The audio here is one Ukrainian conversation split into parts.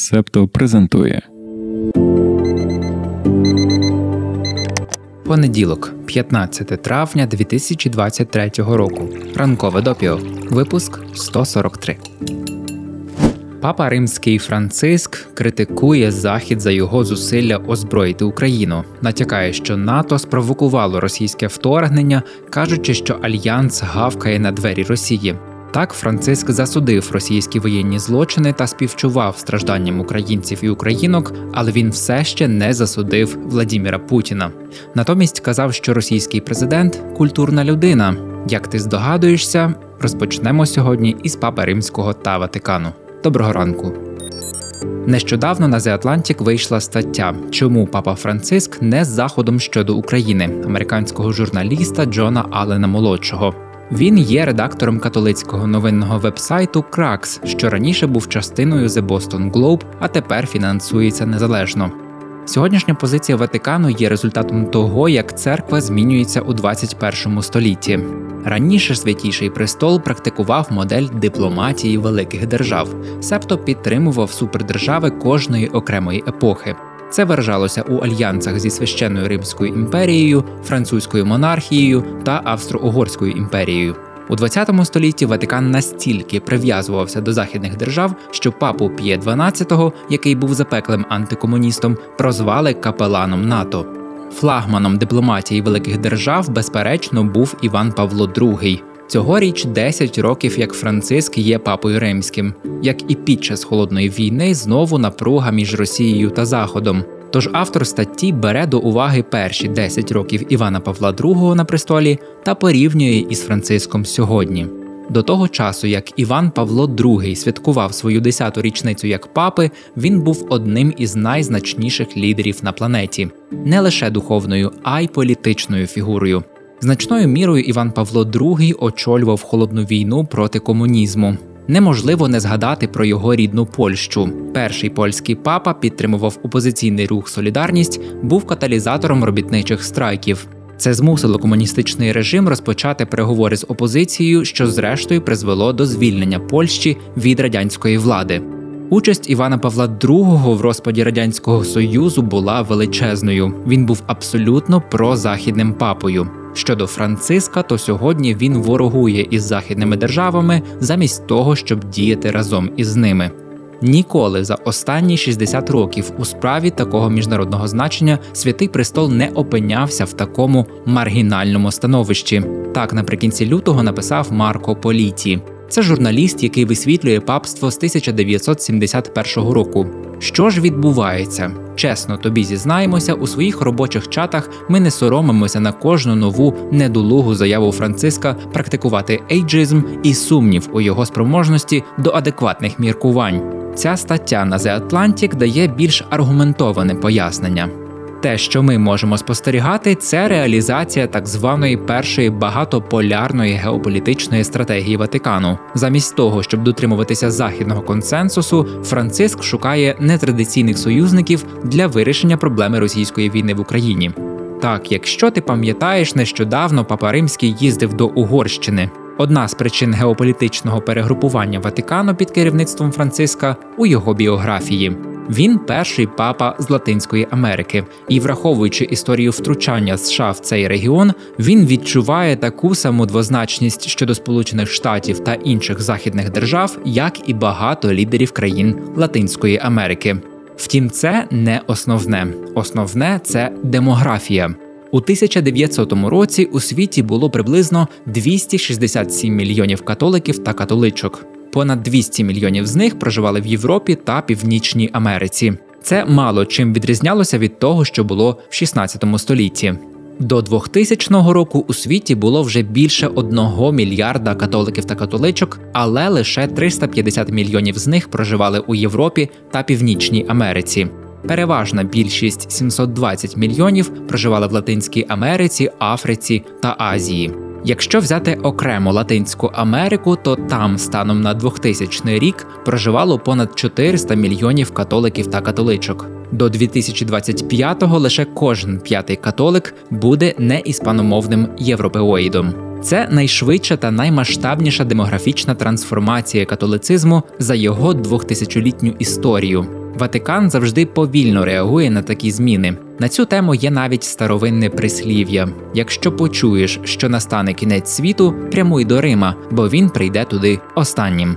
Септо презентує Понеділок, 15 травня 2023 року. Ранкове допіо. Випуск 143. Папа Римський Франциск критикує Захід за його зусилля озброїти Україну, натякає, що НАТО спровокувало російське вторгнення, кажучи, що альянс гавкає на двері Росії. Так, Франциск засудив російські воєнні злочини та співчував стражданням українців і українок, але він все ще не засудив Владіміра Путіна. Натомість казав, що російський президент культурна людина. Як ти здогадуєшся, розпочнемо сьогодні із Папи Римського та Ватикану. Доброго ранку. Нещодавно на The Atlantic вийшла стаття, чому папа Франциск не з заходом щодо України американського журналіста Джона Аллена молодшого. Він є редактором католицького новинного вебсайту Кракс, що раніше був частиною The Boston Globe, а тепер фінансується незалежно. Сьогоднішня позиція Ватикану є результатом того, як церква змінюється у 21 столітті. Раніше святіший престол практикував модель дипломатії великих держав, себто підтримував супердержави кожної окремої епохи. Це виражалося у альянсах зі священною Римською імперією, французькою монархією та Австро-Угорською імперією. У 20 столітті Ватикан настільки прив'язувався до західних держав, що папу П'є XII, який був запеклим антикомуністом, прозвали капеланом НАТО. Флагманом дипломатії великих держав, безперечно, був Іван Павло II. Цьогоріч 10 років як Франциск є папою римським, як і під час холодної війни знову напруга між Росією та Заходом. Тож автор статті бере до уваги перші 10 років Івана Павла II на престолі та порівнює із Франциском сьогодні. До того часу, як Іван Павло II святкував свою 10-ту річницю як папи, він був одним із найзначніших лідерів на планеті, не лише духовною, а й політичною фігурою. Значною мірою Іван Павло II очолював холодну війну проти комунізму. Неможливо не згадати про його рідну Польщу. Перший польський папа підтримував опозиційний рух Солідарність, був каталізатором робітничих страйків. Це змусило комуністичний режим розпочати переговори з опозицією, що зрештою призвело до звільнення Польщі від радянської влади. Участь Івана Павла II в розпаді радянського союзу була величезною. Він був абсолютно прозахідним папою. Щодо Франциска, то сьогодні він ворогує із західними державами замість того, щоб діяти разом із ними. Ніколи за останні 60 років у справі такого міжнародного значення святий престол не опинявся в такому маргінальному становищі. Так наприкінці лютого написав Марко Політі. Це журналіст, який висвітлює папство з 1971 року. Що ж відбувається? Чесно тобі зізнаємося, у своїх робочих чатах ми не соромимося на кожну нову недолугу заяву Франциска практикувати ейджизм і сумнів у його спроможності до адекватних міркувань. Ця стаття на The Atlantic дає більш аргументоване пояснення. Те, що ми можемо спостерігати, це реалізація так званої першої багатополярної геополітичної стратегії Ватикану. Замість того, щоб дотримуватися західного консенсусу, Франциск шукає нетрадиційних союзників для вирішення проблеми російської війни в Україні. Так, якщо ти пам'ятаєш, нещодавно Папа Римський їздив до Угорщини. Одна з причин геополітичного перегрупування Ватикану під керівництвом Франциска у його біографії. Він перший папа з Латинської Америки, і, враховуючи історію втручання США в цей регіон, він відчуває таку саму двозначність щодо Сполучених Штатів та інших західних держав, як і багато лідерів країн Латинської Америки. Втім, це не основне. Основне це демографія. У 1900 році у світі було приблизно 267 мільйонів католиків та католичок. Понад 200 мільйонів з них проживали в Європі та Північній Америці. Це мало чим відрізнялося від того, що було в 16 столітті. До 2000 року у світі було вже більше 1 мільярда католиків та католичок, але лише 350 мільйонів з них проживали у Європі та Північній Америці. Переважна більшість 720 мільйонів проживали в Латинській Америці, Африці та Азії. Якщо взяти окремо Латинську Америку, то там станом на 2000 рік проживало понад 400 мільйонів католиків та католичок. До 2025-го лише кожен п'ятий католик буде неіспаномовним європеоїдом. Це найшвидша та наймасштабніша демографічна трансформація католицизму за його 2000-літню історію. Ватикан завжди повільно реагує на такі зміни. На цю тему є навіть старовинне прислів'я: якщо почуєш, що настане кінець світу, прямуй до Рима, бо він прийде туди останнім.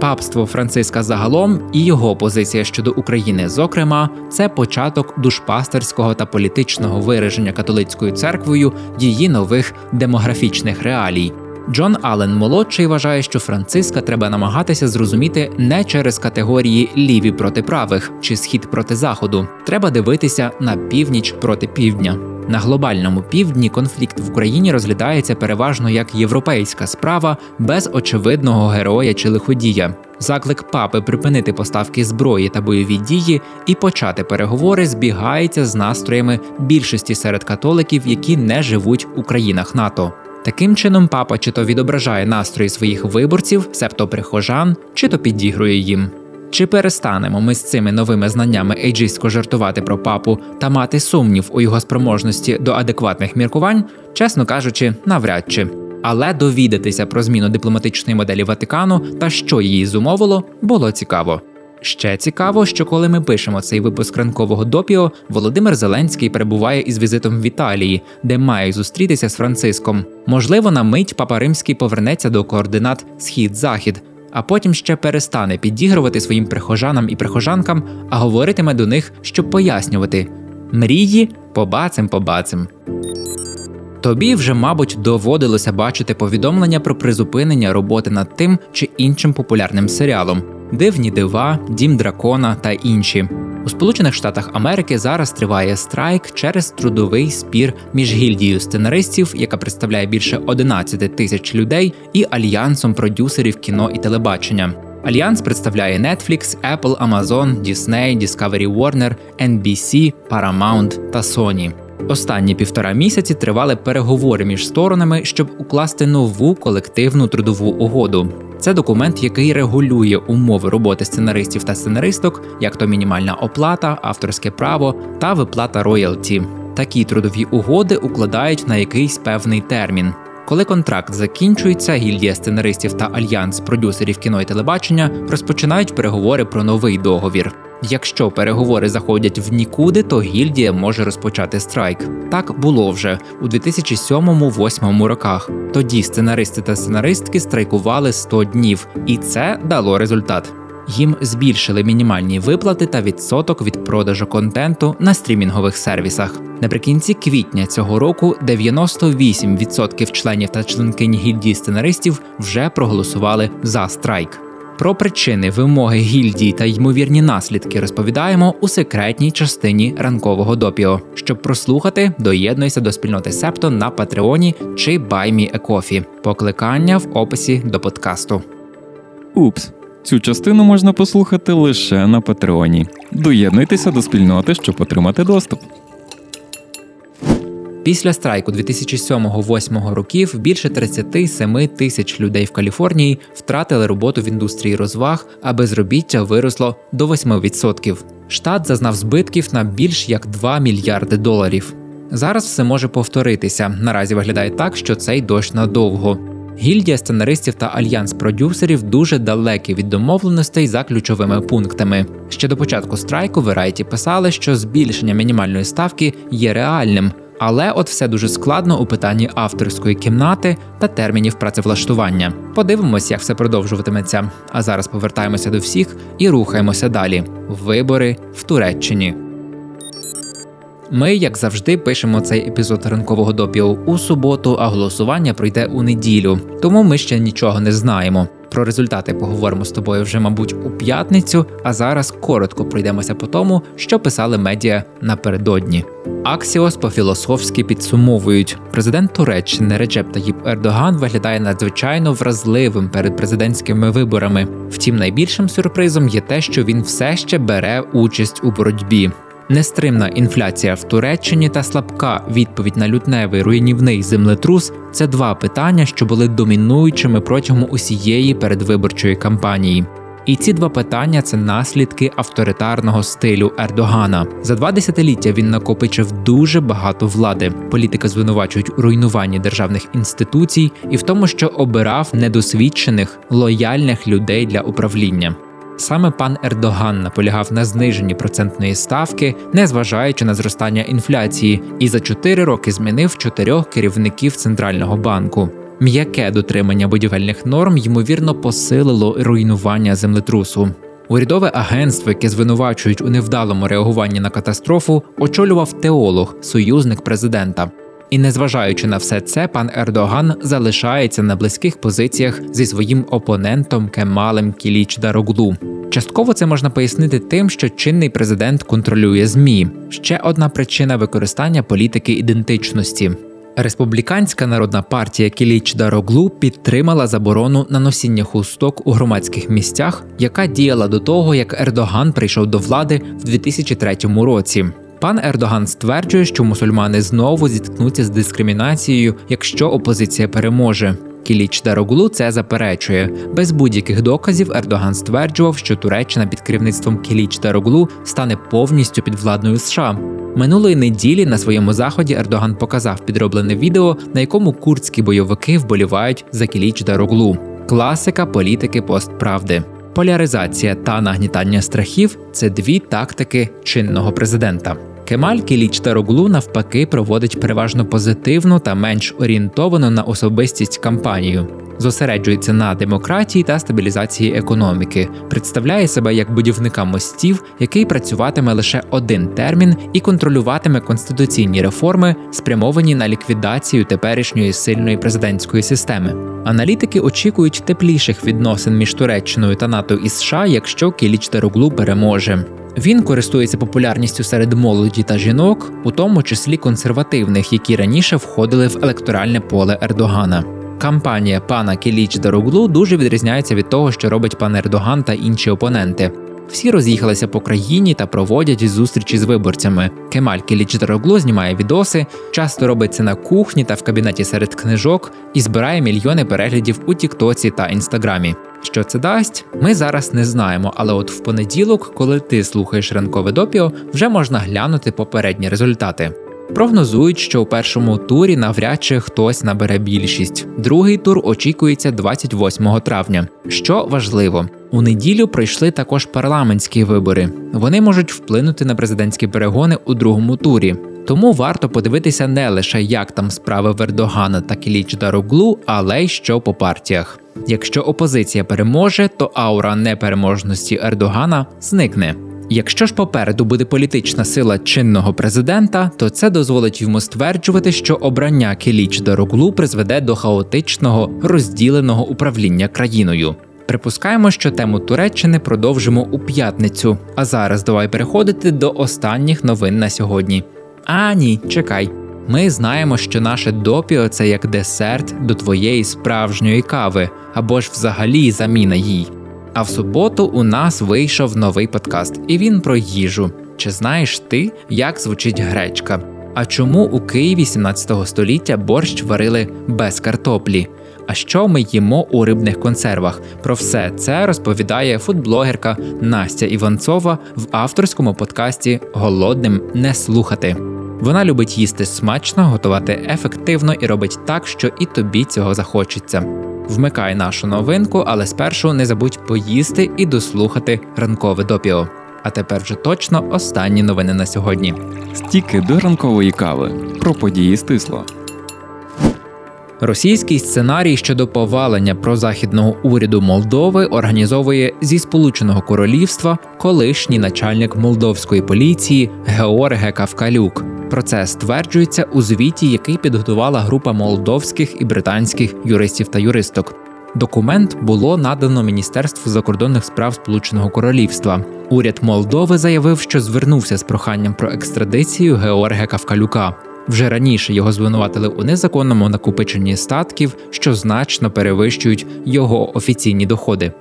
Папство Франциска загалом і його позиція щодо України, зокрема, це початок душпастерського та політичного вираження католицькою церквою її нових демографічних реалій. Джон Аллен молодший вважає, що Франциска треба намагатися зрозуміти не через категорії ліві проти правих чи схід проти заходу. Треба дивитися на північ проти півдня. На глобальному півдні конфлікт в Україні розглядається переважно як європейська справа без очевидного героя чи лиходія. Заклик папи припинити поставки зброї та бойові дії і почати переговори збігається з настроями більшості серед католиків, які не живуть у країнах НАТО. Таким чином, папа чи то відображає настрої своїх виборців, себто прихожан, чи то підігрує їм. Чи перестанемо ми з цими новими знаннями ейджистсько жартувати про папу та мати сумнів у його спроможності до адекватних міркувань, чесно кажучи, навряд чи. Але довідатися про зміну дипломатичної моделі Ватикану та що її зумовило, було цікаво. Ще цікаво, що коли ми пишемо цей випуск ранкового допіо, Володимир Зеленський перебуває із візитом в Італії, де має зустрітися з Франциском. Можливо, на мить Папа Римський повернеться до координат Схід-Захід, а потім ще перестане підігрувати своїм прихожанам і прихожанкам, а говоритиме до них, щоб пояснювати мрії побацем побацем. Тобі вже, мабуть, доводилося бачити повідомлення про призупинення роботи над тим чи іншим популярним серіалом дивні дива, дім дракона та інші. У Сполучених Штатах Америки зараз триває страйк через трудовий спір між гільдією сценаристів, яка представляє більше 11 тисяч людей, і альянсом продюсерів кіно і телебачення. Альянс представляє Netflix, Apple, Amazon, Disney, Discovery Warner, NBC, Paramount та Sony. Останні півтора місяці тривали переговори між сторонами, щоб укласти нову колективну трудову угоду. Це документ, який регулює умови роботи сценаристів та сценаристок, як то мінімальна оплата, авторське право та виплата роялті. Такі трудові угоди укладають на якийсь певний термін. Коли контракт закінчується, гільдія сценаристів та альянс продюсерів кіно і телебачення розпочинають переговори про новий договір. Якщо переговори заходять в нікуди, то гільдія може розпочати страйк. Так було вже у 2007-2008 роках. Тоді сценаристи та сценаристки страйкували 100 днів, і це дало результат. Їм збільшили мінімальні виплати та відсоток від продажу контенту на стрімінгових сервісах. Наприкінці квітня цього року 98% членів та членкинь гільдії сценаристів вже проголосували за страйк. Про причини, вимоги гільдії та ймовірні наслідки розповідаємо у секретній частині ранкового допіо. Щоб прослухати, доєднуйся до спільноти Септо на Патреоні чи Баймі Екофі. Покликання в описі до подкасту. Упс. Цю частину можна послухати лише на Патреоні. Доєднуйтеся до спільноти, щоб отримати доступ. Після страйку 2007-2008 років більше 37 тисяч людей в Каліфорнії втратили роботу в індустрії розваг, а безробіття виросло до 8%. Штат зазнав збитків на більш як 2 мільярди доларів. Зараз все може повторитися. Наразі виглядає так, що цей дощ надовго. Гільдія сценаристів та альянс продюсерів дуже далекі від домовленостей за ключовими пунктами. Ще до початку страйку Верайті писали, що збільшення мінімальної ставки є реальним, але от все дуже складно у питанні авторської кімнати та термінів працевлаштування. Подивимось, як все продовжуватиметься. А зараз повертаємося до всіх і рухаємося далі. Вибори в Туреччині. Ми, як завжди, пишемо цей епізод ранкового допіо у суботу, а голосування пройде у неділю. Тому ми ще нічого не знаємо. Про результати поговоримо з тобою вже, мабуть, у п'ятницю. А зараз коротко пройдемося по тому, що писали медіа напередодні. Аксіос по-філософськи підсумовують, президент Туреччини Реджеп Таїп Ердоган виглядає надзвичайно вразливим перед президентськими виборами. Втім, найбільшим сюрпризом є те, що він все ще бере участь у боротьбі. Нестримна інфляція в Туреччині та слабка відповідь на лютневий руйнівний землетрус це два питання, що були домінуючими протягом усієї передвиборчої кампанії. І ці два питання це наслідки авторитарного стилю Ердогана. За два десятиліття він накопичив дуже багато влади. Політика звинувачують у руйнуванні державних інституцій і в тому, що обирав недосвідчених лояльних людей для управління. Саме пан Ердоган наполягав на зниженні процентної ставки, незважаючи на зростання інфляції, і за чотири роки змінив чотирьох керівників центрального банку. М'яке дотримання будівельних норм ймовірно посилило руйнування землетрусу. Урядове агентство, яке звинувачують у невдалому реагуванні на катастрофу, очолював теолог, союзник президента. І незважаючи на все це, пан Ердоган залишається на близьких позиціях зі своїм опонентом Кемалем Кіліч Дароглу. Частково це можна пояснити тим, що чинний президент контролює змі. Ще одна причина використання політики ідентичності. Республіканська народна партія Кіліч Дароглу підтримала заборону на носіння хусток у громадських місцях, яка діяла до того, як Ердоган прийшов до влади в 2003 році. Пан Ердоган стверджує, що мусульмани знову зіткнуться з дискримінацією, якщо опозиція переможе. Кіліч Дароглу це заперечує. Без будь-яких доказів Ердоган стверджував, що Туреччина під керівництвом Кіліч Дароглу стане повністю підвладною США. Минулої неділі на своєму заході Ердоган показав підроблене відео, на якому курдські бойовики вболівають за Кіліч Дароглу. Класика політики постправди. Поляризація та нагнітання страхів це дві тактики чинного президента. Кемаль Кіліч Тароглу навпаки проводить переважно позитивну та менш орієнтовану на особистість кампанію. Зосереджується на демократії та стабілізації економіки, представляє себе як будівника мостів, який працюватиме лише один термін і контролюватиме конституційні реформи, спрямовані на ліквідацію теперішньої сильної президентської системи. Аналітики очікують тепліших відносин між Туреччиною та НАТО і США, якщо Кіліч Тароглу переможе. Він користується популярністю серед молоді та жінок, у тому числі консервативних, які раніше входили в електоральне поле Ердогана. Кампанія пана Кіліч Дароглу дуже відрізняється від того, що робить пан Ердоган та інші опоненти. Всі роз'їхалися по країні та проводять зустрічі з виборцями. Кемаль Кіліч Дароглу знімає відоси, часто робить це на кухні та в кабінеті серед книжок і збирає мільйони переглядів у Тіктоці та Інстаграмі. Що це дасть, ми зараз не знаємо, але от в понеділок, коли ти слухаєш ранкове допіо, вже можна глянути попередні результати. Прогнозують, що у першому турі навряд чи хтось набере більшість. Другий тур очікується 28 травня. Що важливо, у неділю пройшли також парламентські вибори. Вони можуть вплинути на президентські перегони у другому турі. Тому варто подивитися не лише як там справи Вердогана та Кіліч Дароглу, але й що по партіях. Якщо опозиція переможе, то аура непереможності Ердогана зникне. Якщо ж попереду буде політична сила чинного президента, то це дозволить йому стверджувати, що обрання Келіч Дороглу призведе до хаотичного розділеного управління країною. Припускаємо, що тему Туреччини продовжимо у п'ятницю. А зараз давай переходити до останніх новин на сьогодні. А ні, чекай. Ми знаємо, що наше допіо це як десерт до твоєї справжньої кави або ж взагалі заміна їй. А в суботу у нас вийшов новий подкаст, і він про їжу. Чи знаєш ти, як звучить гречка? А чому у Києві 17 століття борщ варили без картоплі? А що ми їмо у рибних консервах? Про все це розповідає фудблогерка Настя Іванцова в авторському подкасті Голодним не слухати. Вона любить їсти смачно, готувати ефективно і робить так, що і тобі цього захочеться. Вмикай нашу новинку, але спершу не забудь поїсти і дослухати ранкове допіо. А тепер вже точно останні новини на сьогодні. Стіки до ранкової кави про події стисло. Російський сценарій щодо повалення прозахідного уряду Молдови організовує зі Сполученого Королівства колишній начальник молдовської поліції Георге Кавкалюк. Про це стверджується у звіті, який підготувала група молдовських і британських юристів та юристок. Документ було надано Міністерству закордонних справ Сполученого Королівства. Уряд Молдови заявив, що звернувся з проханням про екстрадицію Георга Кавкалюка. Вже раніше його звинуватили у незаконному накопиченні статків, що значно перевищують його офіційні доходи.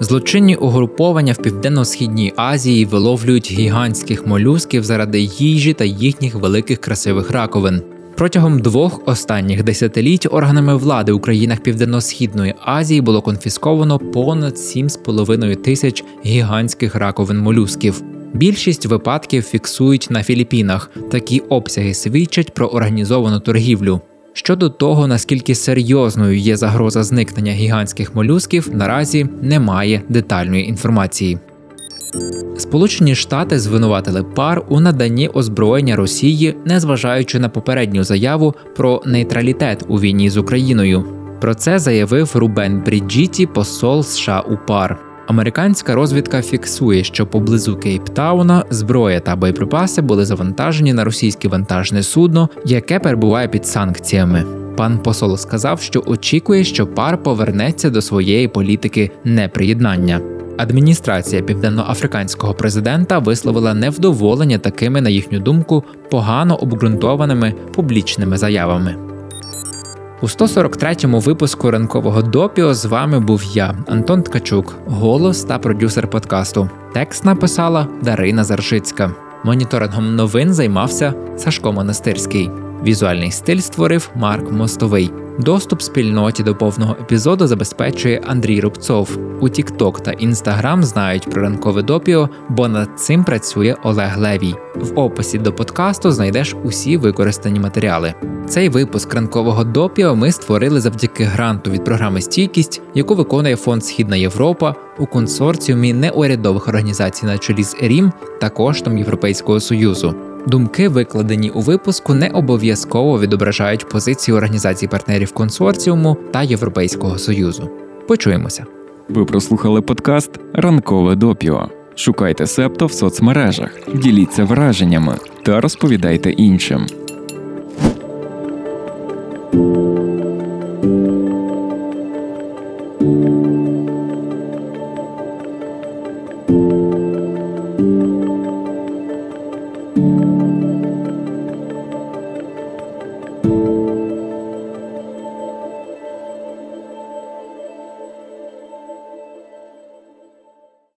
Злочинні угруповання в південно-східній Азії виловлюють гігантських молюсків заради їжі та їхніх великих красивих раковин. Протягом двох останніх десятиліть органами влади у країнах Південно-Східної Азії було конфісковано понад 7,5 тисяч гігантських раковин молюсків. Більшість випадків фіксують на Філіппінах. Такі обсяги свідчать про організовану торгівлю. Щодо того, наскільки серйозною є загроза зникнення гігантських молюсків, наразі немає детальної інформації. Сполучені Штати звинуватили пар у наданні озброєння Росії, незважаючи на попередню заяву про нейтралітет у війні з Україною. Про це заявив Рубен Бріджіті, посол США у пар. Американська розвідка фіксує, що поблизу Кейптауна зброя та боєприпаси були завантажені на російське вантажне судно, яке перебуває під санкціями. Пан посол сказав, що очікує, що пар повернеться до своєї політики неприєднання. Адміністрація південноафриканського президента висловила невдоволення такими, на їхню думку, погано обґрунтованими публічними заявами. У 143-му випуску ранкового допіо з вами був я, Антон Ткачук, голос та продюсер подкасту. Текст написала Дарина Заршицька. Моніторингом новин займався Сашко Монастирський. Візуальний стиль створив Марк Мостовий. Доступ спільноті до повного епізоду забезпечує Андрій Рубцов. У TikTok та Instagram знають про ранкове допіо, бо над цим працює Олег Левій. В описі до подкасту знайдеш усі використані матеріали. Цей випуск ранкового допіо ми створили завдяки гранту від програми Стійкість, яку виконує фонд Східна Європа у консорціумі неурядових організацій на чолі з ЕРІМ та коштом Європейського союзу. Думки, викладені у випуску, не обов'язково відображають позиції організацій партнерів консорціуму та Європейського союзу. Почуємося. Ви прослухали подкаст Ранкове допіо. Шукайте септо в соцмережах, діліться враженнями та розповідайте іншим.